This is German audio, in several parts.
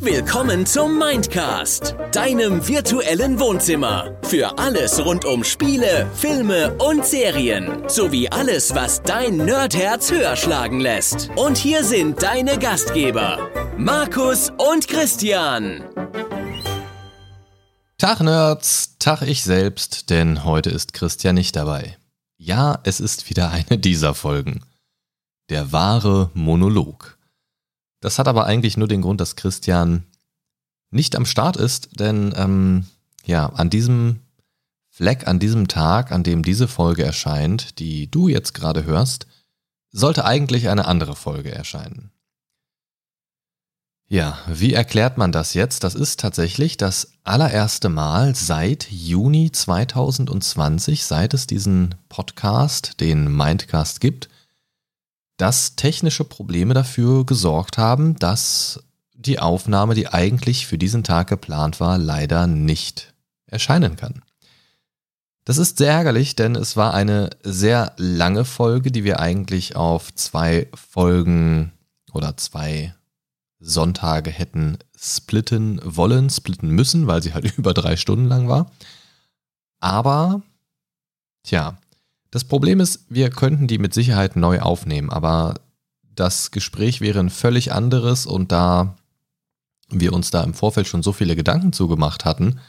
Willkommen zum Mindcast, deinem virtuellen Wohnzimmer. Für alles rund um Spiele, Filme und Serien. Sowie alles, was dein Nerdherz höher schlagen lässt. Und hier sind deine Gastgeber, Markus und Christian. Tag Nerds, Tag ich selbst, denn heute ist Christian nicht dabei. Ja, es ist wieder eine dieser Folgen. Der wahre Monolog. Das hat aber eigentlich nur den Grund, dass Christian nicht am Start ist, denn ähm, ja, an diesem Fleck, an diesem Tag, an dem diese Folge erscheint, die du jetzt gerade hörst, sollte eigentlich eine andere Folge erscheinen. Ja, wie erklärt man das jetzt? Das ist tatsächlich das allererste Mal seit Juni 2020, seit es diesen Podcast, den Mindcast gibt, dass technische Probleme dafür gesorgt haben, dass die Aufnahme, die eigentlich für diesen Tag geplant war, leider nicht erscheinen kann. Das ist sehr ärgerlich, denn es war eine sehr lange Folge, die wir eigentlich auf zwei Folgen oder zwei Sonntage hätten splitten wollen, splitten müssen, weil sie halt über drei Stunden lang war. Aber, tja, das Problem ist, wir könnten die mit Sicherheit neu aufnehmen, aber das Gespräch wäre ein völlig anderes und da wir uns da im Vorfeld schon so viele Gedanken zugemacht hatten,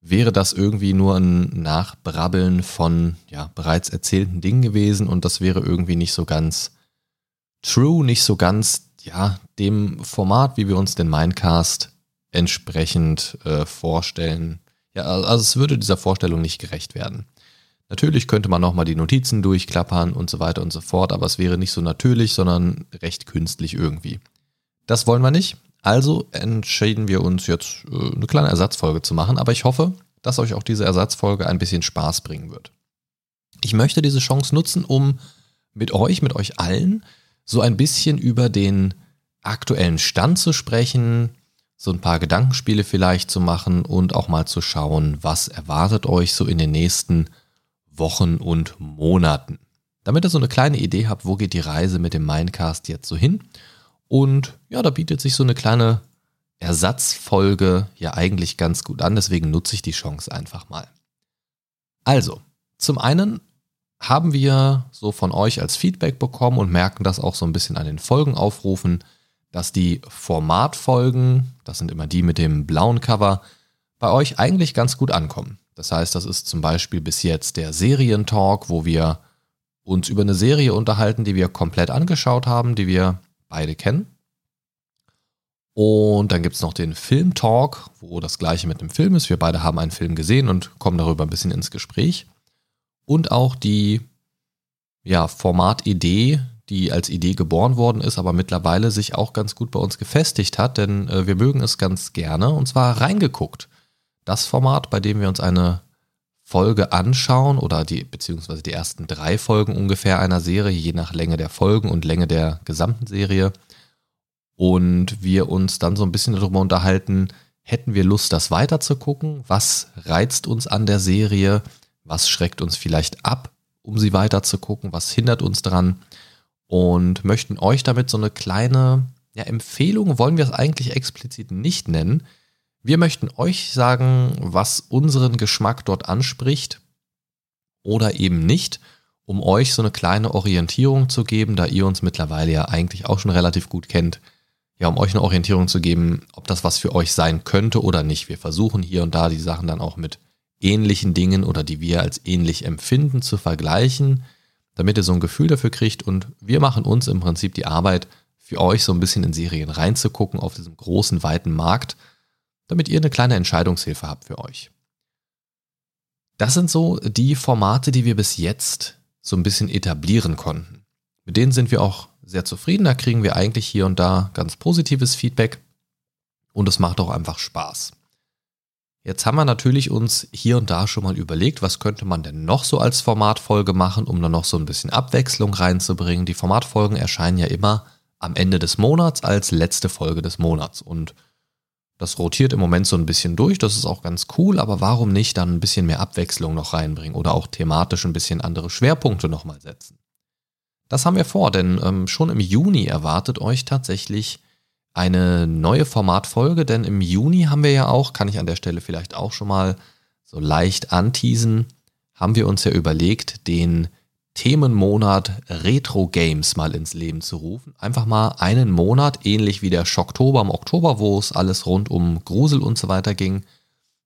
wäre das irgendwie nur ein Nachbrabbeln von ja, bereits erzählten Dingen gewesen und das wäre irgendwie nicht so ganz true, nicht so ganz ja, dem Format, wie wir uns den Mindcast entsprechend äh, vorstellen. Ja, also es würde dieser Vorstellung nicht gerecht werden. Natürlich könnte man nochmal die Notizen durchklappern und so weiter und so fort, aber es wäre nicht so natürlich, sondern recht künstlich irgendwie. Das wollen wir nicht. Also entschieden wir uns jetzt äh, eine kleine Ersatzfolge zu machen, aber ich hoffe, dass euch auch diese Ersatzfolge ein bisschen Spaß bringen wird. Ich möchte diese Chance nutzen, um mit euch, mit euch allen, so ein bisschen über den aktuellen Stand zu sprechen, so ein paar Gedankenspiele vielleicht zu machen und auch mal zu schauen, was erwartet euch so in den nächsten Wochen und Monaten. Damit ihr so eine kleine Idee habt, wo geht die Reise mit dem Mindcast jetzt so hin. Und ja, da bietet sich so eine kleine Ersatzfolge ja eigentlich ganz gut an, deswegen nutze ich die Chance einfach mal. Also, zum einen haben wir so von euch als Feedback bekommen und merken das auch so ein bisschen an den Folgenaufrufen, dass die Formatfolgen, das sind immer die mit dem blauen Cover, bei euch eigentlich ganz gut ankommen. Das heißt, das ist zum Beispiel bis jetzt der Serientalk, wo wir uns über eine Serie unterhalten, die wir komplett angeschaut haben, die wir beide kennen. Und dann gibt es noch den Film-Talk, wo das gleiche mit dem Film ist. Wir beide haben einen Film gesehen und kommen darüber ein bisschen ins Gespräch. Und auch die ja, Formatidee, die als Idee geboren worden ist, aber mittlerweile sich auch ganz gut bei uns gefestigt hat, denn äh, wir mögen es ganz gerne und zwar reingeguckt das Format, bei dem wir uns eine Folge anschauen oder die, beziehungsweise die ersten drei Folgen ungefähr einer Serie, je nach Länge der Folgen und Länge der gesamten Serie. Und wir uns dann so ein bisschen darüber unterhalten, hätten wir Lust, das weiter zu gucken? Was reizt uns an der Serie? Was schreckt uns vielleicht ab, um sie weiter zu gucken? Was hindert uns dran? Und möchten euch damit so eine kleine ja, Empfehlung, wollen wir es eigentlich explizit nicht nennen, wir möchten euch sagen, was unseren Geschmack dort anspricht oder eben nicht, um euch so eine kleine Orientierung zu geben, da ihr uns mittlerweile ja eigentlich auch schon relativ gut kennt. Ja, um euch eine Orientierung zu geben, ob das was für euch sein könnte oder nicht. Wir versuchen hier und da die Sachen dann auch mit ähnlichen Dingen oder die wir als ähnlich empfinden zu vergleichen, damit ihr so ein Gefühl dafür kriegt und wir machen uns im Prinzip die Arbeit, für euch so ein bisschen in Serien reinzugucken auf diesem großen, weiten Markt damit ihr eine kleine Entscheidungshilfe habt für euch. Das sind so die Formate, die wir bis jetzt so ein bisschen etablieren konnten. Mit denen sind wir auch sehr zufrieden. Da kriegen wir eigentlich hier und da ganz positives Feedback und es macht auch einfach Spaß. Jetzt haben wir natürlich uns hier und da schon mal überlegt, was könnte man denn noch so als Formatfolge machen, um dann noch so ein bisschen Abwechslung reinzubringen. Die Formatfolgen erscheinen ja immer am Ende des Monats als letzte Folge des Monats und das rotiert im Moment so ein bisschen durch, das ist auch ganz cool, aber warum nicht dann ein bisschen mehr Abwechslung noch reinbringen oder auch thematisch ein bisschen andere Schwerpunkte nochmal setzen? Das haben wir vor, denn ähm, schon im Juni erwartet euch tatsächlich eine neue Formatfolge, denn im Juni haben wir ja auch, kann ich an der Stelle vielleicht auch schon mal so leicht anteasen, haben wir uns ja überlegt, den Themenmonat Retro Games mal ins Leben zu rufen. Einfach mal einen Monat, ähnlich wie der Schocktober im Oktober, wo es alles rund um Grusel und so weiter ging.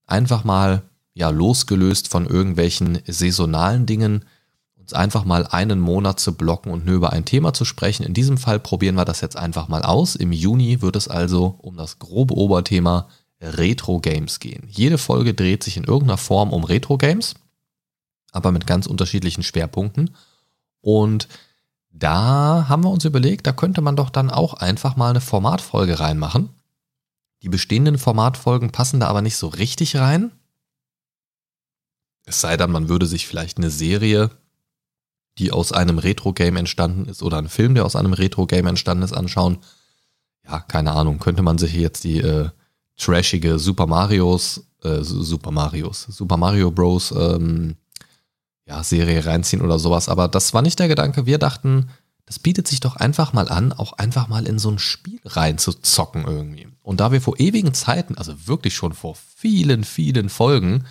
Einfach mal, ja, losgelöst von irgendwelchen saisonalen Dingen, uns einfach mal einen Monat zu blocken und nur über ein Thema zu sprechen. In diesem Fall probieren wir das jetzt einfach mal aus. Im Juni wird es also um das grobe Oberthema Retro Games gehen. Jede Folge dreht sich in irgendeiner Form um Retro Games, aber mit ganz unterschiedlichen Schwerpunkten. Und da haben wir uns überlegt, da könnte man doch dann auch einfach mal eine Formatfolge reinmachen. Die bestehenden Formatfolgen passen da aber nicht so richtig rein. Es sei denn, man würde sich vielleicht eine Serie die aus einem Retro-Game entstanden ist oder ein Film, der aus einem Retro-Game entstanden ist, anschauen. Ja, keine Ahnung, könnte man sich jetzt die äh, trashige Super Marios, äh, Super Marios, Super Mario Bros. Ähm, ja, Serie reinziehen oder sowas. Aber das war nicht der Gedanke. Wir dachten, das bietet sich doch einfach mal an, auch einfach mal in so ein Spiel reinzuzocken irgendwie. Und da wir vor ewigen Zeiten, also wirklich schon vor vielen, vielen Folgen,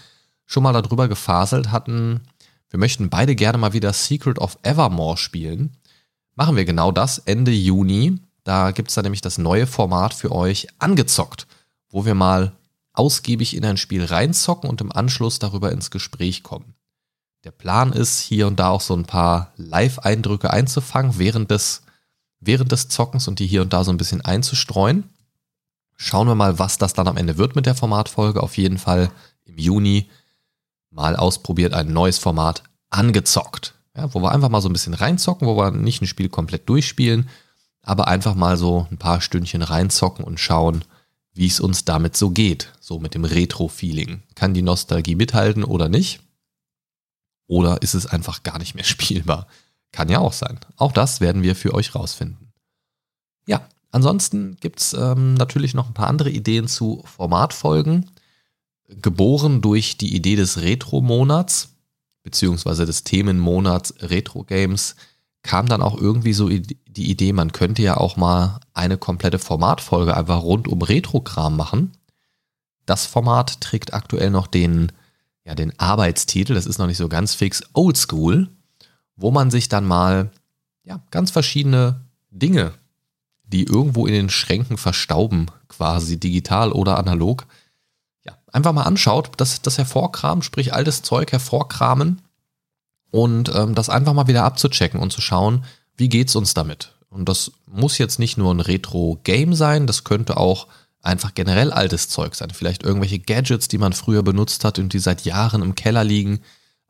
schon mal darüber gefaselt hatten, wir möchten beide gerne mal wieder Secret of Evermore spielen. Machen wir genau das Ende Juni. Da gibt es dann nämlich das neue Format für euch angezockt, wo wir mal ausgiebig in ein Spiel reinzocken und im Anschluss darüber ins Gespräch kommen. Der Plan ist, hier und da auch so ein paar Live-Eindrücke einzufangen während des, während des Zockens und die hier und da so ein bisschen einzustreuen. Schauen wir mal, was das dann am Ende wird mit der Formatfolge. Auf jeden Fall im Juni mal ausprobiert, ein neues Format angezockt. Ja, wo wir einfach mal so ein bisschen reinzocken, wo wir nicht ein Spiel komplett durchspielen, aber einfach mal so ein paar Stündchen reinzocken und schauen, wie es uns damit so geht. So mit dem Retro-Feeling. Kann die Nostalgie mithalten oder nicht? Oder ist es einfach gar nicht mehr spielbar? Kann ja auch sein. Auch das werden wir für euch rausfinden. Ja, ansonsten gibt's ähm, natürlich noch ein paar andere Ideen zu Formatfolgen geboren durch die Idee des Retro-Monats, beziehungsweise des Themenmonats Retro-Games, kam dann auch irgendwie so die Idee, man könnte ja auch mal eine komplette Formatfolge einfach rund um Retro-Kram machen. Das Format trägt aktuell noch den, ja, den Arbeitstitel, das ist noch nicht so ganz fix, Old School, wo man sich dann mal ja, ganz verschiedene Dinge, die irgendwo in den Schränken verstauben, quasi digital oder analog, ja, einfach mal anschaut, das, das hervorkramen, sprich altes Zeug hervorkramen und ähm, das einfach mal wieder abzuchecken und zu schauen, wie geht's uns damit. Und das muss jetzt nicht nur ein Retro-Game sein, das könnte auch einfach generell altes Zeug sein. Vielleicht irgendwelche Gadgets, die man früher benutzt hat und die seit Jahren im Keller liegen.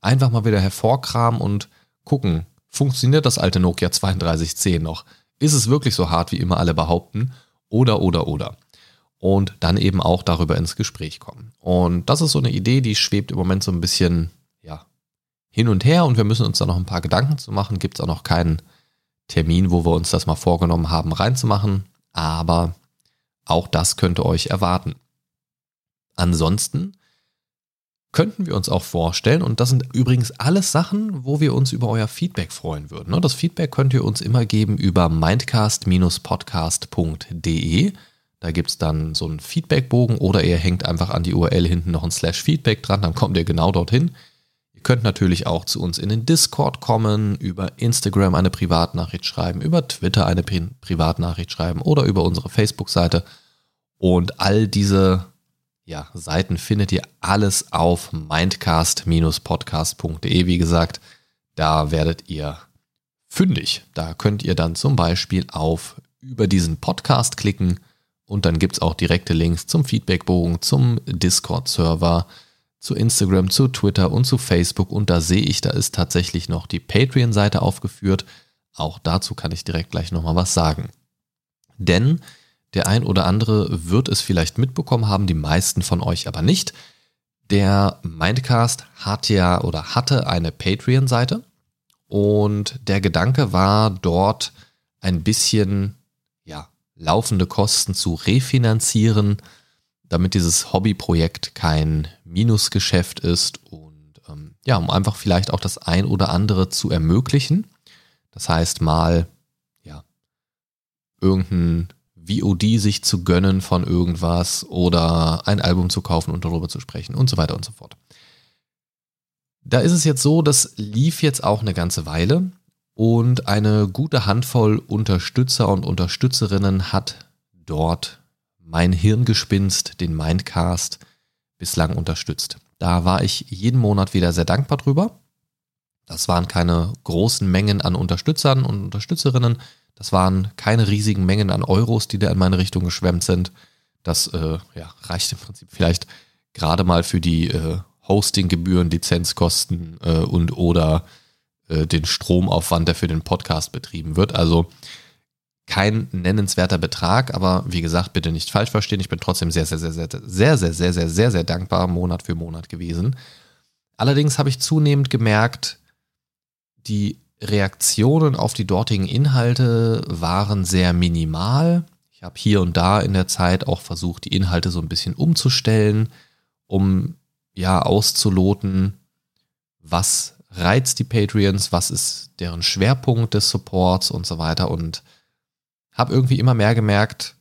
Einfach mal wieder hervorkramen und gucken, funktioniert das alte Nokia 3210 noch? Ist es wirklich so hart, wie immer alle behaupten? Oder, oder, oder und dann eben auch darüber ins Gespräch kommen. Und das ist so eine Idee, die schwebt im Moment so ein bisschen ja, hin und her und wir müssen uns da noch ein paar Gedanken zu machen. Gibt es auch noch keinen Termin, wo wir uns das mal vorgenommen haben, reinzumachen. Aber auch das könnte euch erwarten. Ansonsten könnten wir uns auch vorstellen, und das sind übrigens alles Sachen, wo wir uns über euer Feedback freuen würden. Das Feedback könnt ihr uns immer geben über mindcast-podcast.de. Da gibt es dann so einen Feedbackbogen oder ihr hängt einfach an die URL hinten noch ein Slash Feedback dran, dann kommt ihr genau dorthin. Ihr könnt natürlich auch zu uns in den Discord kommen, über Instagram eine Privatnachricht schreiben, über Twitter eine Pri Privatnachricht schreiben oder über unsere Facebook-Seite. Und all diese ja, Seiten findet ihr alles auf mindcast-podcast.de. Wie gesagt, da werdet ihr fündig. Da könnt ihr dann zum Beispiel auf über diesen Podcast klicken und dann gibt es auch direkte Links zum Feedbackbogen, zum Discord-Server, zu Instagram, zu Twitter und zu Facebook. Und da sehe ich, da ist tatsächlich noch die Patreon-Seite aufgeführt. Auch dazu kann ich direkt gleich nochmal was sagen. Denn der ein oder andere wird es vielleicht mitbekommen haben, die meisten von euch aber nicht. Der Mindcast hat ja oder hatte eine Patreon-Seite und der Gedanke war dort ein bisschen laufende Kosten zu refinanzieren, damit dieses Hobbyprojekt kein Minusgeschäft ist und ähm, ja, um einfach vielleicht auch das ein oder andere zu ermöglichen. Das heißt mal, ja, irgendein VOD sich zu gönnen von irgendwas oder ein Album zu kaufen und darüber zu sprechen und so weiter und so fort. Da ist es jetzt so, das lief jetzt auch eine ganze Weile und eine gute Handvoll Unterstützer und Unterstützerinnen hat dort mein Hirngespinst, den Mindcast, bislang unterstützt. Da war ich jeden Monat wieder sehr dankbar drüber. Das waren keine großen Mengen an Unterstützern und Unterstützerinnen. Das waren keine riesigen Mengen an Euros, die da in meine Richtung geschwemmt sind. Das äh, ja, reicht im Prinzip vielleicht gerade mal für die äh, Hostinggebühren, Lizenzkosten äh, und oder äh, den Stromaufwand, der für den Podcast betrieben wird. Also kein nennenswerter Betrag, aber wie gesagt, bitte nicht falsch verstehen. Ich bin trotzdem sehr, sehr, sehr, sehr, sehr, sehr, sehr, sehr, sehr, sehr dankbar Monat für Monat gewesen. Allerdings habe ich zunehmend gemerkt, die Reaktionen auf die dortigen Inhalte waren sehr minimal. Ich habe hier und da in der Zeit auch versucht, die Inhalte so ein bisschen umzustellen, um ja auszuloten, was reizt die Patreons, was ist deren Schwerpunkt des Supports und so weiter und habe irgendwie immer mehr gemerkt,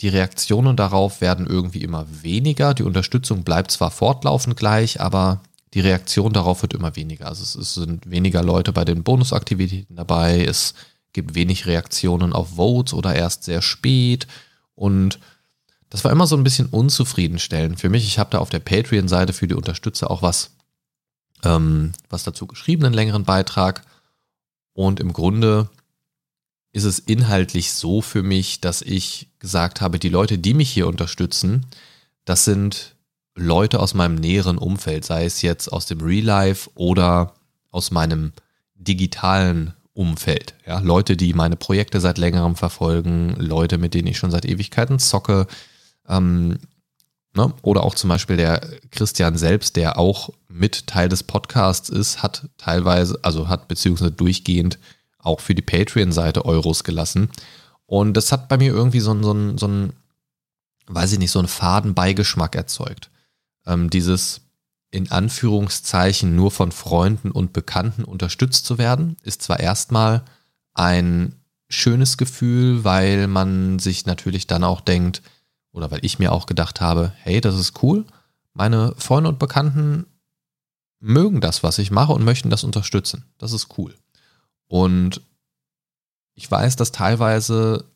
die Reaktionen darauf werden irgendwie immer weniger. Die Unterstützung bleibt zwar fortlaufend gleich, aber die Reaktion darauf wird immer weniger. Also es, sind weniger Leute bei den Bonusaktivitäten dabei, es gibt wenig Reaktionen auf Votes oder erst sehr spät und das war immer so ein bisschen unzufriedenstellend für mich. Ich habe da auf der Patreon-Seite für die Unterstützer auch was, ähm, was dazu geschrieben, einen längeren Beitrag. Und im Grunde ist es inhaltlich so für mich, dass ich gesagt habe, die Leute, die mich hier unterstützen, das sind Leute aus meinem näheren Umfeld, sei es jetzt aus dem Real Life oder aus meinem digitalen Umfeld. Ja, Leute, die meine Projekte seit längerem verfolgen, Leute, mit denen ich schon seit Ewigkeiten zocke. Ähm, ne? Oder auch zum Beispiel der Christian selbst, der auch mit Teil des Podcasts ist, hat teilweise, also hat beziehungsweise durchgehend auch für die Patreon-Seite Euros gelassen. Und das hat bei mir irgendwie so einen, so einen, so einen weiß ich nicht, so einen faden Beigeschmack erzeugt. Ähm, dieses in Anführungszeichen nur von Freunden und Bekannten unterstützt zu werden, ist zwar erstmal ein schönes Gefühl, weil man sich natürlich dann auch denkt, oder weil ich mir auch gedacht habe, hey, das ist cool, meine Freunde und Bekannten mögen das, was ich mache und möchten das unterstützen. Das ist cool. Und ich weiß, dass teilweise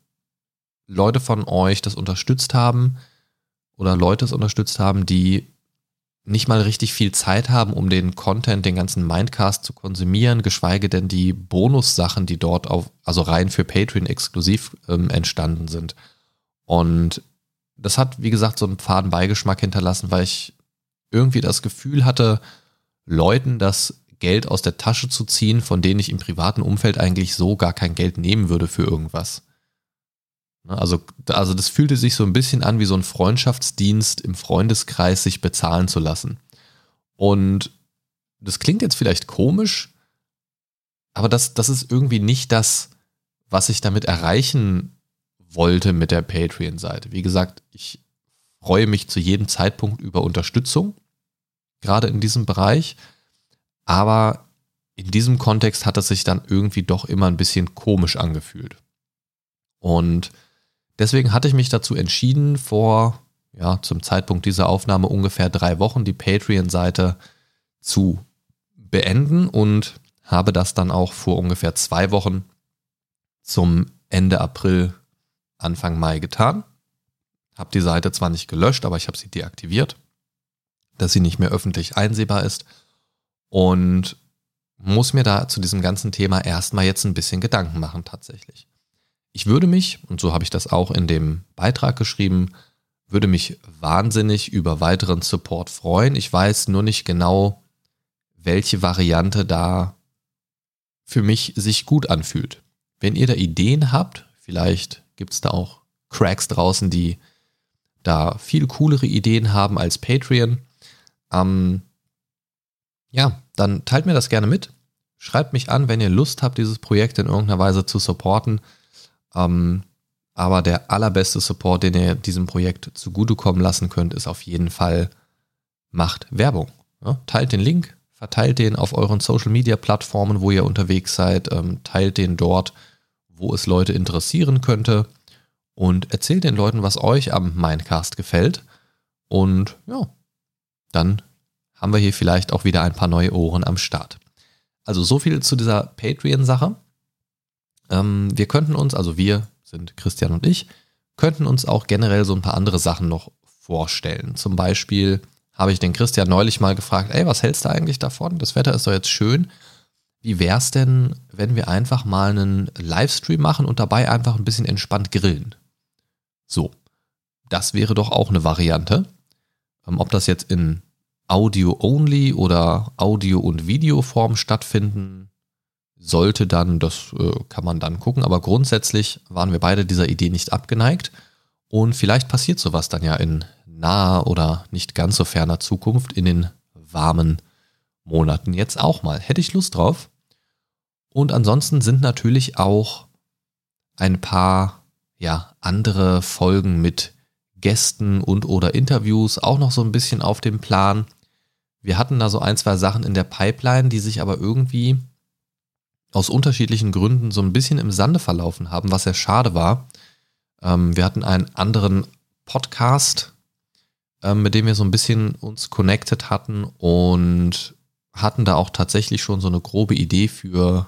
Leute von euch das unterstützt haben oder Leute es unterstützt haben, die nicht mal richtig viel Zeit haben, um den Content, den ganzen Mindcast zu konsumieren, geschweige denn die Bonussachen, die dort auf, also rein für Patreon exklusiv ähm, entstanden sind. Und das hat, wie gesagt, so einen faden Beigeschmack hinterlassen, weil ich irgendwie das Gefühl hatte, Leuten das Geld aus der Tasche zu ziehen, von denen ich im privaten Umfeld eigentlich so gar kein Geld nehmen würde für irgendwas. Ne, also, also das fühlte sich so ein bisschen an wie so ein Freundschaftsdienst im Freundeskreis, sich bezahlen zu lassen. Und das klingt jetzt vielleicht komisch, aber das, das ist irgendwie nicht das, was ich damit erreichen wollte mit der Patreon-Seite. Wie gesagt, ich freue mich zu jedem Zeitpunkt über Unterstützung, gerade in diesem Bereich. Aber in diesem Kontext hat es sich dann irgendwie doch immer ein bisschen komisch angefühlt. Und deswegen hatte ich mich dazu entschieden, vor, ja, zum Zeitpunkt dieser Aufnahme ungefähr drei Wochen die Patreon-Seite zu beenden und habe das dann auch vor ungefähr zwei Wochen zum Ende April, Anfang Mai getan. Habe die Seite zwar nicht gelöscht, aber ich habe sie deaktiviert, dass sie nicht mehr öffentlich einsehbar ist und muss mir da zu diesem ganzen Thema erstmal jetzt ein bisschen Gedanken machen tatsächlich. Ich würde mich, und so habe ich das auch in dem Beitrag geschrieben, würde mich wahnsinnig über weiteren Support freuen. Ich weiß nur nicht genau, welche Variante da für mich sich gut anfühlt. Wenn ihr da Ideen habt, vielleicht gibt es da auch Cracks draußen, die da viel coolere Ideen haben als Patreon. Ähm, ja, dann teilt mir das gerne mit. Schreibt mich an, wenn ihr Lust habt, dieses Projekt in irgendeiner Weise zu supporten. Ähm, aber der allerbeste Support, den ihr diesem Projekt zugutekommen lassen könnt, ist auf jeden Fall, macht Werbung. Ja, teilt den Link, verteilt den auf euren Social-Media-Plattformen, wo ihr unterwegs seid, ähm, teilt den dort, wo es Leute interessieren könnte. und erzählt den Leuten, was euch am Mindcast gefällt. Und ja, dann haben wir hier vielleicht auch wieder ein paar neue Ohren am Start. Also so viel zu dieser Patreon-Sache. Ähm, wir könnten uns, also wir sind Christian und ich, könnten uns auch generell so ein paar andere Sachen noch vorstellen. Zum Beispiel habe ich den Christian neulich mal gefragt, ey, was hältst du eigentlich davon? Das Wetter ist doch jetzt schön. Wie wäre es denn, wenn wir einfach mal einen Livestream machen und dabei einfach ein bisschen entspannt grillen? So, das wäre doch auch eine Variante. Ähm, ob das jetzt in Audio-only oder Audio- und Videoform stattfinden sollte, dann, das äh, kann man dann gucken. Aber grundsätzlich waren wir beide dieser Idee nicht abgeneigt. Und vielleicht passiert sowas dann ja in naher oder nicht ganz so ferner Zukunft in den warmen Monaten jetzt auch mal. Hätte ich Lust drauf. Und ansonsten sind natürlich auch ein paar ja, andere Folgen mit Gästen und oder Interviews auch noch so ein bisschen auf dem Plan. Wir hatten da so ein, zwei Sachen in der Pipeline, die sich aber irgendwie aus unterschiedlichen Gründen so ein bisschen im Sande verlaufen haben, was sehr schade war. Ähm, wir hatten einen anderen Podcast, ähm, mit dem wir so ein bisschen uns connected hatten und hatten da auch tatsächlich schon so eine grobe Idee für,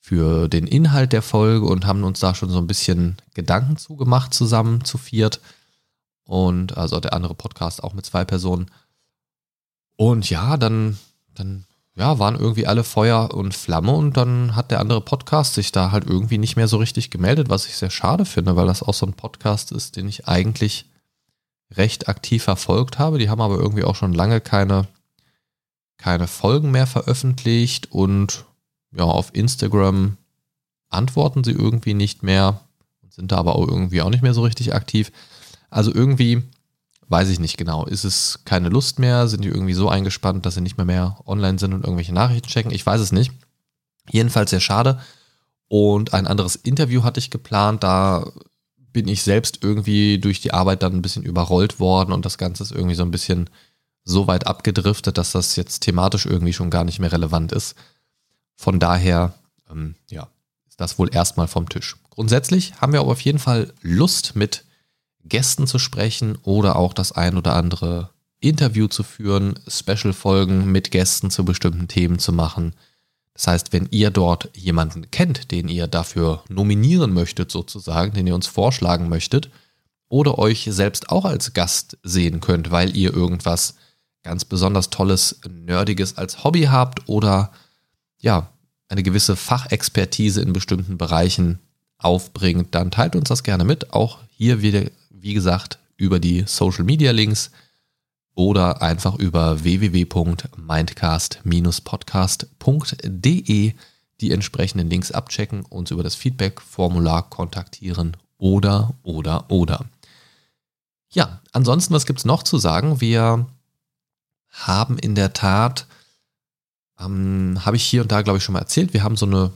für den Inhalt der Folge und haben uns da schon so ein bisschen Gedanken zugemacht zusammen zu viert. Und also der andere Podcast auch mit zwei Personen. Und ja, dann, dann ja, waren irgendwie alle Feuer und Flamme und dann hat der andere Podcast sich da halt irgendwie nicht mehr so richtig gemeldet, was ich sehr schade finde, weil das auch so ein Podcast ist, den ich eigentlich recht aktiv verfolgt habe. Die haben aber irgendwie auch schon lange keine, keine Folgen mehr veröffentlicht und ja, auf Instagram antworten sie irgendwie nicht mehr und sind da aber auch irgendwie auch nicht mehr so richtig aktiv. Also irgendwie weiß ich nicht genau. Ist es keine Lust mehr? Sind die irgendwie so eingespannt, dass sie nicht mehr mehr online sind und irgendwelche Nachrichten checken? Ich weiß es nicht. Jedenfalls sehr schade. Und ein anderes Interview hatte ich geplant. Da bin ich selbst irgendwie durch die Arbeit dann ein bisschen überrollt worden und das Ganze ist irgendwie so ein bisschen so weit abgedriftet, dass das jetzt thematisch irgendwie schon gar nicht mehr relevant ist. Von daher, ähm, ja, ist das wohl erstmal vom Tisch. Grundsätzlich haben wir aber auf jeden Fall Lust mit Gästen zu sprechen oder auch das ein oder andere Interview zu führen, Special-Folgen mit Gästen zu bestimmten Themen zu machen. Das heißt, wenn ihr dort jemanden kennt, den ihr dafür nominieren möchtet, sozusagen, den ihr uns vorschlagen möchtet, oder euch selbst auch als Gast sehen könnt, weil ihr irgendwas ganz besonders Tolles, Nerdiges als Hobby habt oder ja, eine gewisse Fachexpertise in bestimmten Bereichen aufbringt, dann teilt uns das gerne mit. Auch hier wieder wie gesagt, über die Social Media Links oder einfach über www.mindcast-podcast.de die entsprechenden Links abchecken, uns über das Feedback-Formular kontaktieren oder, oder, oder. Ja, ansonsten, was gibt es noch zu sagen? Wir haben in der Tat, ähm, habe ich hier und da, glaube ich, schon mal erzählt, wir haben so eine,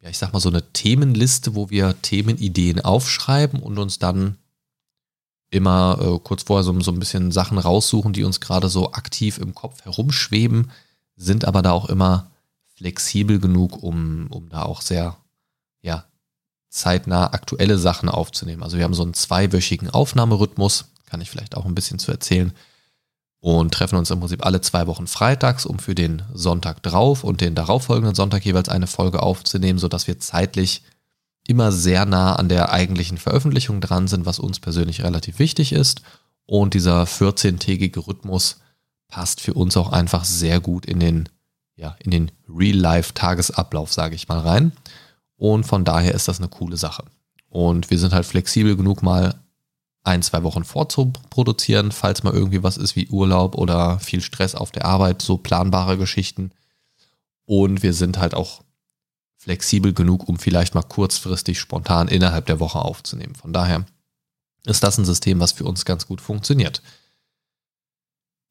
ja, ich sag mal, so eine Themenliste, wo wir Themenideen aufschreiben und uns dann immer äh, kurz vorher so, so ein bisschen Sachen raussuchen, die uns gerade so aktiv im Kopf herumschweben, sind aber da auch immer flexibel genug, um, um da auch sehr, ja, zeitnah aktuelle Sachen aufzunehmen. Also wir haben so einen zweiwöchigen Aufnahmerhythmus, kann ich vielleicht auch ein bisschen zu erzählen, und treffen uns im Prinzip alle zwei Wochen freitags, um für den Sonntag drauf und den darauffolgenden Sonntag jeweils eine Folge aufzunehmen, sodass wir zeitlich immer sehr nah an der eigentlichen Veröffentlichung dran sind, was uns persönlich relativ wichtig ist. Und dieser 14-tägige Rhythmus passt für uns auch einfach sehr gut in den, ja, in den Real-Life-Tagesablauf, sage ich mal, rein. Und von daher ist das eine coole Sache. Und wir sind halt flexibel genug, mal ein, zwei Wochen vorzuproduzieren, falls mal irgendwie was ist wie Urlaub oder viel Stress auf der Arbeit, so planbare Geschichten. Und wir sind halt auch flexibel genug, um vielleicht mal kurzfristig spontan innerhalb der Woche aufzunehmen. Von daher ist das ein System, was für uns ganz gut funktioniert.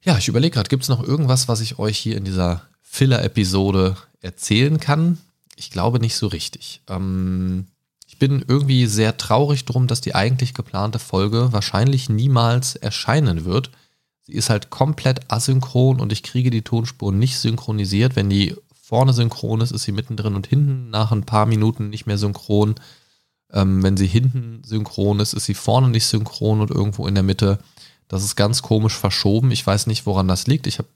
Ja, ich überlege gerade, gibt es noch irgendwas, was ich euch hier in dieser Filler-Episode erzählen kann? Ich glaube nicht so richtig. Ähm, ich bin irgendwie sehr traurig drum, dass die eigentlich geplante Folge wahrscheinlich niemals erscheinen wird. Sie ist halt komplett asynchron und ich kriege die Tonspur nicht synchronisiert, wenn die vorne synchron ist, ist sie mittendrin und hinten nach ein paar Minuten nicht mehr synchron. Ähm, wenn sie hinten synchron ist, ist sie vorne nicht synchron und irgendwo in der Mitte. Das ist ganz komisch verschoben. Ich weiß nicht, woran das liegt. Ich habe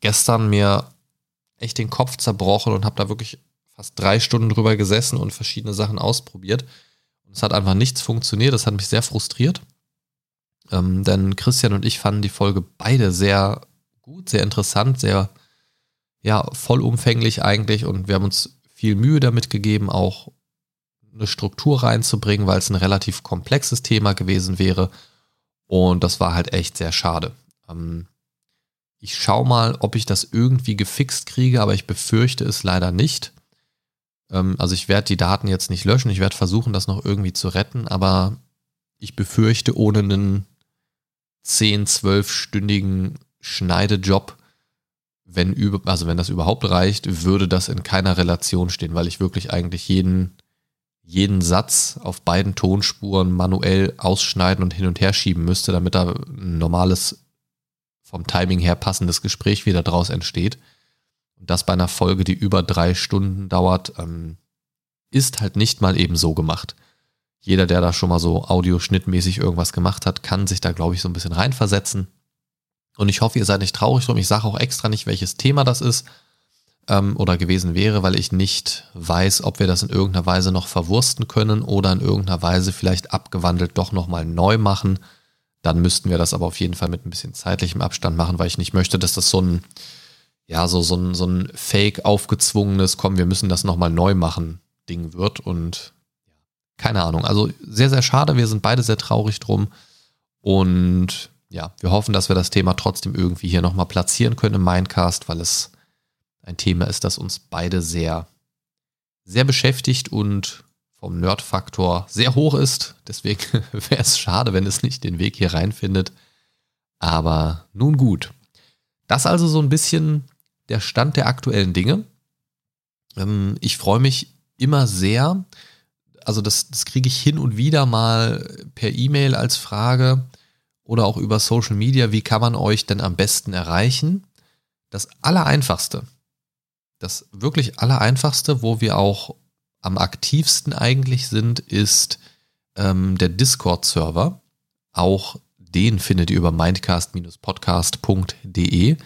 gestern mir echt den Kopf zerbrochen und habe da wirklich fast drei Stunden drüber gesessen und verschiedene Sachen ausprobiert. Und es hat einfach nichts funktioniert. Das hat mich sehr frustriert. Ähm, denn Christian und ich fanden die Folge beide sehr gut, sehr interessant, sehr ja, vollumfänglich eigentlich und wir haben uns viel Mühe damit gegeben, auch eine Struktur reinzubringen, weil es ein relativ komplexes Thema gewesen wäre. Und das war halt echt sehr schade. Ähm, ich schaue mal, ob ich das irgendwie gefixt kriege, aber ich befürchte es leider nicht. Ähm, also ich werde die Daten jetzt nicht löschen, ich werde versuchen, das noch irgendwie zu retten, aber ich befürchte, ohne einen 10, 12-stündigen Schneidejob, wenn, also wenn das überhaupt reicht, würde das in keiner Relation stehen, weil ich wirklich eigentlich jeden, jeden Satz auf beiden Tonspuren manuell ausschneiden und hin und her schieben müsste, damit da ein normales, vom Timing her passendes Gespräch wieder draus entsteht. Und das bei einer Folge, die über drei Stunden dauert, ähm, ist halt nicht mal eben so gemacht jeder, der da schon mal so audioschnittmäßig irgendwas gemacht hat, kann sich da, glaube ich, so ein bisschen reinversetzen. Und ich hoffe, ihr seid nicht traurig drum. Ich sage auch extra nicht, welches Thema das ist ähm, oder gewesen wäre, weil ich nicht weiß, ob wir das in irgendeiner Weise noch verwursten können oder in irgendeiner Weise vielleicht abgewandelt doch nochmal neu machen. Dann müssten wir das aber auf jeden Fall mit ein bisschen zeitlichem Abstand machen, weil ich nicht möchte, dass das so ein, ja, so, so ein, so ein fake aufgezwungenes, komm, wir müssen das nochmal neu machen Ding wird. Und keine Ahnung. Also sehr, sehr schade. Wir sind beide sehr traurig drum. Und ja, wir hoffen, dass wir das Thema trotzdem irgendwie hier nochmal platzieren können im Mindcast, weil es ein Thema ist, das uns beide sehr, sehr beschäftigt und vom Nerdfaktor sehr hoch ist. Deswegen wäre es schade, wenn es nicht den Weg hier reinfindet. Aber nun gut. Das also so ein bisschen der Stand der aktuellen Dinge. Ähm, ich freue mich immer sehr, also das, das kriege ich hin und wieder mal per E-Mail als Frage oder auch über Social Media, wie kann man euch denn am besten erreichen? Das Allereinfachste, das wirklich Allereinfachste, wo wir auch am aktivsten eigentlich sind, ist ähm, der Discord-Server. Auch den findet ihr über mindcast-podcast.de.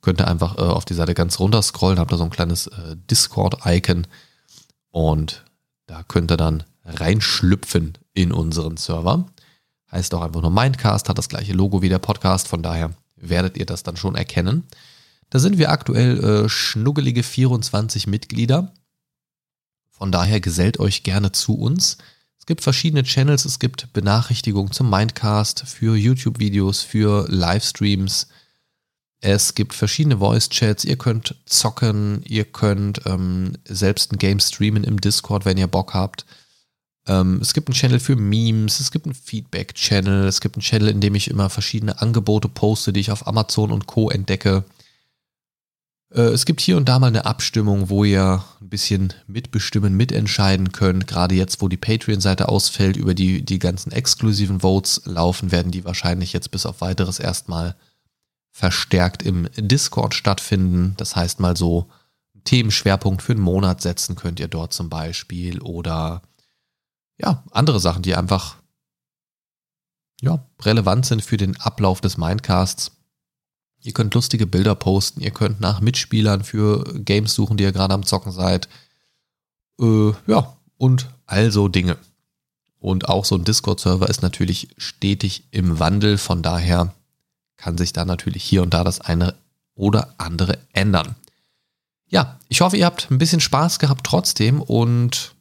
Könnt ihr einfach äh, auf die Seite ganz runter scrollen, habt da so ein kleines äh, Discord-Icon und da könnt ihr dann reinschlüpfen in unseren Server. Heißt auch einfach nur Mindcast, hat das gleiche Logo wie der Podcast, von daher werdet ihr das dann schon erkennen. Da sind wir aktuell äh, schnuggelige 24 Mitglieder. Von daher gesellt euch gerne zu uns. Es gibt verschiedene Channels, es gibt Benachrichtigungen zum Mindcast für YouTube-Videos, für Livestreams, es gibt verschiedene Voice-Chats, ihr könnt zocken, ihr könnt ähm, selbst ein Game streamen im Discord, wenn ihr Bock habt. Ähm, es gibt einen Channel für Memes, es gibt einen Feedback-Channel, es gibt einen Channel, in dem ich immer verschiedene Angebote poste, die ich auf Amazon und Co. entdecke. Äh, es gibt hier und da mal eine Abstimmung, wo ihr ein bisschen mitbestimmen, mitentscheiden könnt. Gerade jetzt, wo die Patreon-Seite ausfällt, über die die ganzen exklusiven Votes laufen, werden die wahrscheinlich jetzt bis auf weiteres erstmal verstärkt im Discord stattfinden. Das heißt mal so Themenschwerpunkt für einen Monat setzen könnt ihr dort zum Beispiel oder ja, andere Sachen, die einfach ja, relevant sind für den Ablauf des Mindcasts. Ihr könnt lustige Bilder posten, ihr könnt nach Mitspielern für Games suchen, die ihr gerade am Zocken seid. Äh, ja, und also Dinge. Und auch so ein Discord-Server ist natürlich stetig im Wandel, von daher kann sich da natürlich hier und da das eine oder andere ändern. Ja, ich hoffe, ihr habt ein bisschen Spaß gehabt trotzdem und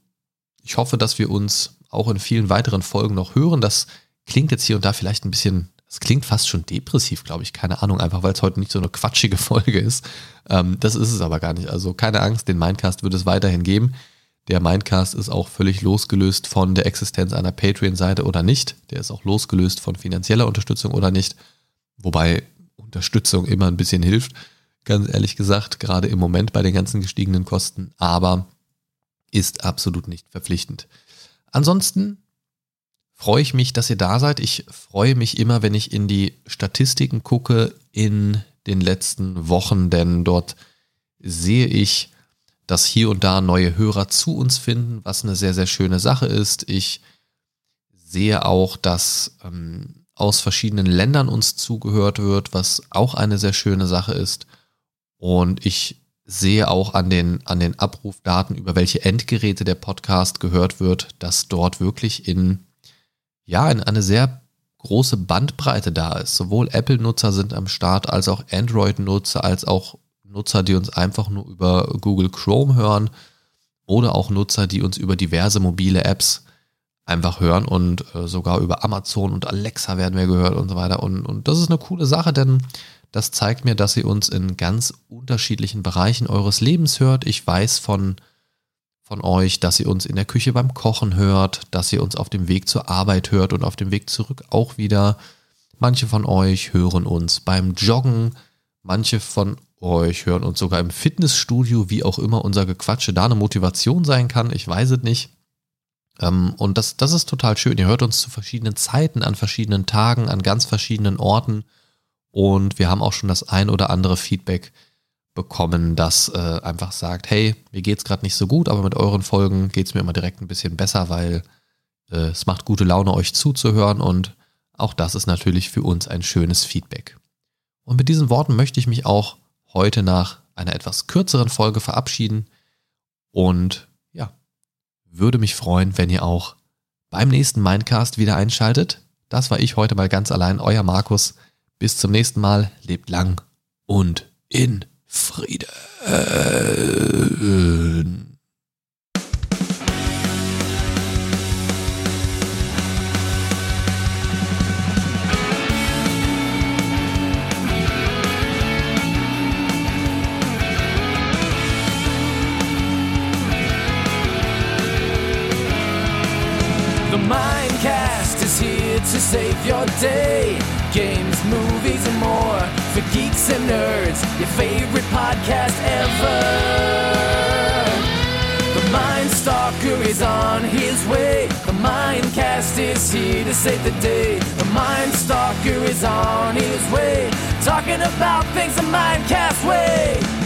ich hoffe, dass wir uns auch in vielen weiteren Folgen noch hören. Das klingt jetzt hier und da vielleicht ein bisschen, das klingt fast schon depressiv, glaube ich, keine Ahnung, einfach weil es heute nicht so eine quatschige Folge ist. Ähm, das ist es aber gar nicht. Also keine Angst, den Mindcast wird es weiterhin geben. Der Mindcast ist auch völlig losgelöst von der Existenz einer Patreon-Seite oder nicht. Der ist auch losgelöst von finanzieller Unterstützung oder nicht. Wobei Unterstützung immer ein bisschen hilft, ganz ehrlich gesagt, gerade im Moment bei den ganzen gestiegenen Kosten, aber ist absolut nicht verpflichtend. Ansonsten freue ich mich, dass ihr da seid. Ich freue mich immer, wenn ich in die Statistiken gucke in den letzten Wochen, denn dort sehe ich, dass hier und da neue Hörer zu uns finden, was eine sehr, sehr schöne Sache ist. Ich sehe auch, dass ähm, aus verschiedenen Ländern uns zugehört wird, was auch eine sehr schöne Sache ist. Und ich sehe auch an den, an den Abrufdaten, über welche Endgeräte der Podcast gehört wird, dass dort wirklich in, ja, in eine sehr große Bandbreite da ist. Sowohl Apple-Nutzer sind am Start, als auch Android-Nutzer, als auch Nutzer, die uns einfach nur über Google Chrome hören oder auch Nutzer, die uns über diverse mobile Apps einfach hören und äh, sogar über Amazon und Alexa werden wir gehört und so weiter. Und, und das ist eine coole Sache, denn das zeigt mir, dass ihr uns in ganz unterschiedlichen Bereichen eures Lebens hört. Ich weiß von, von euch, dass ihr uns in der Küche beim Kochen hört, dass ihr uns auf dem Weg zur Arbeit hört und auf dem Weg zurück auch wieder. Manche von euch hören uns beim Joggen, manche von euch hören uns sogar im Fitnessstudio, wie auch immer unser Gequatsche da eine Motivation sein kann. Ich weiß es nicht. Ähm, und das, das ist total schön. Ihr hört uns zu verschiedenen Zeiten, an verschiedenen Tagen, an ganz verschiedenen Orten. Und wir haben auch schon das ein oder andere Feedback bekommen, das äh, einfach sagt, hey, mir geht's gerade nicht so gut, aber mit euren Folgen geht's mir immer direkt ein bisschen besser, weil äh, es macht gute Laune, euch zuzuhören und auch das ist natürlich für uns ein schönes Feedback. Und mit diesen Worten möchte ich mich auch heute nach einer etwas kürzeren Folge verabschieden und ja, würde mich freuen, wenn ihr auch beim nächsten Mindcast wieder einschaltet. Das war ich heute mal ganz allein, euer Markus. Bis zum nächsten Mal. Lebt lang und in Frieden. The Mindcast is here to save your day. Games, movies, and more for geeks and nerds. Your favorite podcast ever. The Mind Stalker is on his way. The Mind Cast is here to save the day. The Mind Stalker is on his way. Talking about things the Mindcast way.